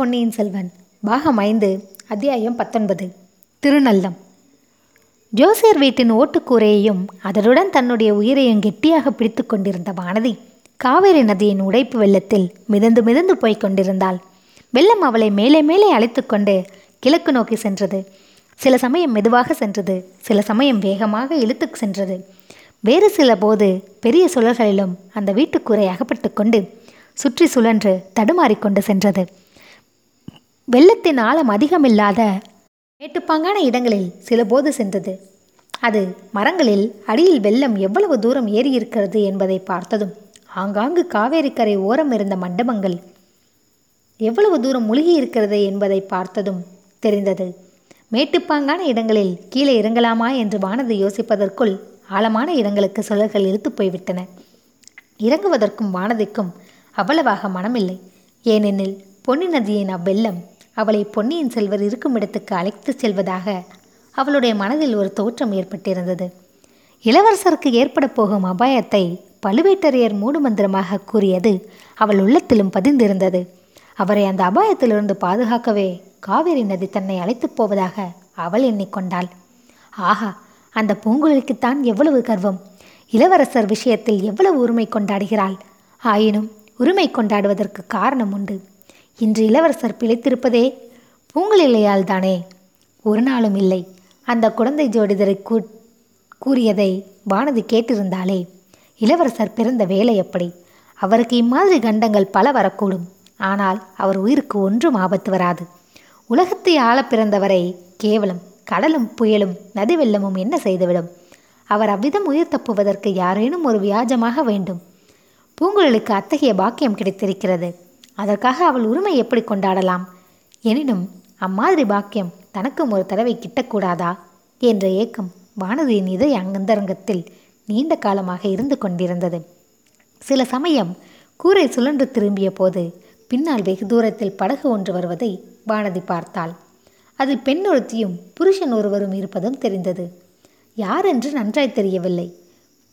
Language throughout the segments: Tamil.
பொன்னியின் செல்வன் பாகம் ஐந்து அத்தியாயம் பத்தொன்பது திருநல்லம் ஜோசியர் வீட்டின் ஓட்டுக்கூரையையும் அதனுடன் தன்னுடைய உயிரையும் கெட்டியாக பிடித்து கொண்டிருந்த வானதி காவேரி நதியின் உடைப்பு வெள்ளத்தில் மிதந்து மிதந்து போய்க் கொண்டிருந்தாள். வெள்ளம் அவளை மேலே மேலே அழைத்து கொண்டு கிழக்கு நோக்கி சென்றது. சில சமயம் மெதுவாக சென்றது சில சமயம் வேகமாக இழுத்து சென்றது. வேறு சில போது பெரிய சுழல்களிலும் அந்த வீட்டுக்கூரை அகப்பட்டு கொண்டு சுற்றி சுழன்று தடுமாறிக்கொண்டு சென்றது. வெள்ளத்தின் ஆழம் அதிகமில்லாத மேட்டுப்பாங்கான இடங்களில் சிலபோது சென்றது. அது மரங்களில் அடியில் வெள்ளம் எவ்வளவு தூரம் ஏறியிருக்கிறது என்பதை பார்த்ததும் ஆங்காங்கு காவேரிக்கரை ஓரம் இருந்த மண்டபங்கள் எவ்வளவு தூரம் முழுகி இருக்கிறது என்பதை பார்த்ததும் தெரிந்தது. மேட்டுப்பாங்கான இடங்களில் கீழே இறங்கலாமா என்று வானதி யோசிப்பதற்குள் ஆழமான இடங்களுக்கு சுழல்கள் இழுத்து போய்விட்டன இறங்குவதற்கும் வானதிக்கும் அவ்வளவாக மனமில்லை. ஏனெனில் பொன்னி நதியின் அவ்வெள்ளம் அவளை பொன்னியின் செல்வர் இருக்கும் இடத்துக்கு அழைத்துச் செல்வதாக அவளுடைய மனதில் ஒரு தோற்றம் ஏற்பட்டிருந்தது. இளவரசருக்கு ஏற்பட போகும் அபாயத்தை பழுவேட்டரையர் மூடுமந்திரமாக கூறியது அவள் உள்ளத்திலும் பதிந்திருந்தது. அவரை அந்த அபாயத்திலிருந்து பாதுகாக்கவே காவேரி நதி தன்னை அழைத்துப் போவதாக அவள் எண்ணிக்கொண்டாள். ஆஹா அந்த பூங்குழலிக்குத்தான் எவ்வளவு கர்வம். இளவரசர் விஷயத்தில் எவ்வளவு உரிமை கொண்டாடுகிறாள்? ஆயினும் உரிமை கொண்டாடுவதற்கு காரணம் உண்டு. இன்று இளவரசர் பிழைத்திருப்பதே பூங்குழலியால் தானே. ஒரு நாளும் இல்லை. அந்த குழந்தை ஜோடிதரை கூ கூறியதை வானதி கேட்டிருந்தாலே இளவரசர் பிறந்த வேலை எப்படி? அவருக்கு இம்மாதிரி கண்டங்கள் பல வரக்கூடும். ஆனால் அவர் உயிருக்கு ஒன்றும் ஆபத்து வராது. உலகத்தை ஆள பிறந்தவரை கேவலம் கடலும் புயலும் நதி வெள்ளமும் என்ன செய்துவிடும்? அவர் அவ்விதம் உயிர் தப்புவதற்கு யாரேனும் ஒரு வியாஜமாக வேண்டும். பூங்குழலுக்கு அத்தகைய பாக்கியம் கிடைத்திருக்கிறது. அதற்காக அவள் உரிமை எப்படி கொண்டாடலாம்? எனினும் அம்மாதிரி பாக்கியம் தனக்கும் ஒரு தடவை கிட்டக்கூடாதா? என்ற ஏக்கம் வானதியின் இதய அங்கந்தரங்கத்தில் நீண்ட காலமாக இருந்து கொண்டிருந்தது. சில சமயம் கூரை சுழன்று திரும்பிய போது பின்னால் வெகு தூரத்தில் படகு ஒன்று வருவதை வானதி பார்த்தாள். அதில் பெண் ஒருத்தியும் புருஷன் ஒருவரும் இருப்பதும் தெரிந்தது. யார் என்று நன்றாய் தெரியவில்லை.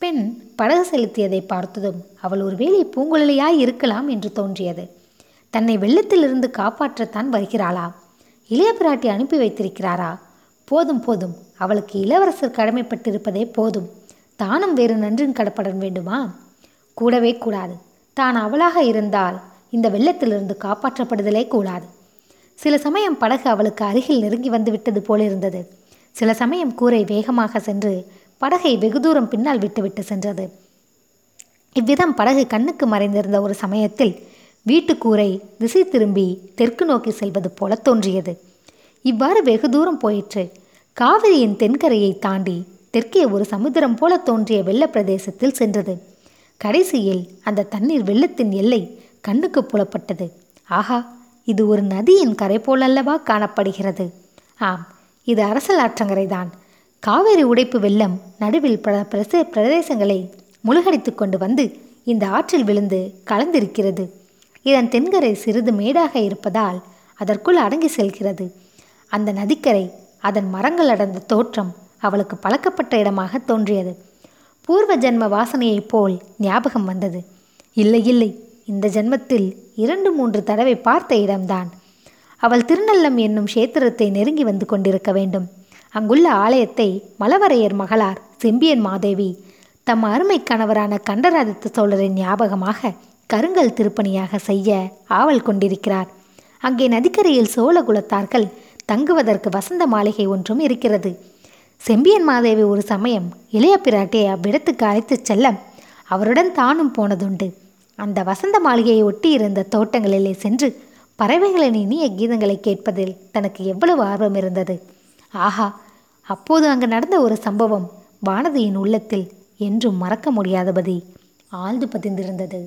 பெண் படகு செலுத்தியதை பார்த்ததும் அவள் ஒருவேளை பூங்குழலியாய் இருக்கலாம் என்று தோன்றியது. தன்னை வெள்ளத்திலிருந்து காப்பாற்றத்தான் வருகிறாளா? இளைய பிராட்டி அனுப்பி வைத்திருக்கிறாரா? போதும் போதும். அவளுக்கு இளவரசர் கடமைப்பட்டிருப்பதே போதும். தானும் வேறு நன்றின் கடப்பட வேண்டுமா? கூடவே கூடாது. தான் அவளாக இருந்தால் இந்த வெள்ளத்திலிருந்து காப்பாற்றப்படுதலே கூடாது. சில சமயம் படகு அவளுக்கு அருகில் நெருங்கி வந்து விட்டது போலிருந்தது சில சமயம் கூரை வேகமாக சென்று படகை வெகு தூரம் பின்னால் விட்டுவிட்டு சென்றது. இவ்விதம் படகு கண்ணுக்கு மறைந்திருந்த ஒரு சமயத்தில் வீட்டுக்கூரை திசை திரும்பி தெற்கு நோக்கி செல்வது போல தோன்றியது. இவ்வாறு வெகு தூரம் போயிற்று. காவிரியின் தென்கரையை தாண்டி தெற்கே ஒரு சமுத்திரம் போல தோன்றிய வெள்ள பிரதேசத்தில் சென்றது. கடைசியில் அந்த தண்ணீர் வெள்ளத்தின் எல்லை கண்ணுக்கு புலப்பட்டது. ஆஹா இது ஒரு நதியின் கரை போலல்லவா காணப்படுகிறது? ஆம் இது அரசல் ஆற்றங்கரைதான். காவேரி உடைப்பு வெள்ளம் நடுவில் பல பிரசே பிரதேசங்களை முழுகடித்து கொண்டு வந்து இந்த ஆற்றில் விழுந்து கலந்திருக்கிறது. இதன் தென்கரை சிறிது மேடாக இருப்பதால் அதற்குள் அடங்கி செல்கிறது. அந்த நதிக்கரை அதன் மரங்கள் அடர்ந்த தோற்றம் அவளுக்கு பழக்கப்பட்ட இடமாக தோன்றியது. பூர்வ ஜென்ம வாசனையைப் போல் ஞாபகம் வந்தது. இல்லை இல்லை இந்த ஜென்மத்தில் இரண்டு மூன்று தடவை பார்த்த இடம்தான். அவள் திருநல்லம் என்னும் கஷேத்திரத்தை நெருங்கி வந்து கொண்டிருக்க வேண்டும். அங்குள்ள ஆலயத்தை மலவரையர் மகளார் செம்பியன் மாதேவி தம் அருமை கணவரான கண்டராதித்த சோழரின் ஞாபகமாக கருங்கல் திருப்பணியாக செய்ய ஆவல் கொண்டிருக்கிறார். அங்கே நதிக்கரையில் சோழ குலத்தார்கள் தங்குவதற்கு வசந்த மாளிகை ஒன்றும் இருக்கிறது. செம்பியன் மாதேவி ஒரு சமயம் இளைய பிராட்டியை அவ்விடத்துக்கு அழைத்துச் செல்ல அவருடன் தானும் போனதுண்டு. அந்த வசந்த மாளிகையை ஒட்டி இருந்த தோட்டங்களிலே சென்று பறவைகளின் இனிய கீதங்களை கேட்பதில் தனக்கு எவ்வளவு ஆர்வம் இருந்தது. ஆஹா அப்போது அங்கு நடந்த ஒரு சம்பவம் வானதியின் உள்ளத்தில் என்றும் மறக்க முடியாதபடி ஆழ்ந்து பதிந்திருந்தது.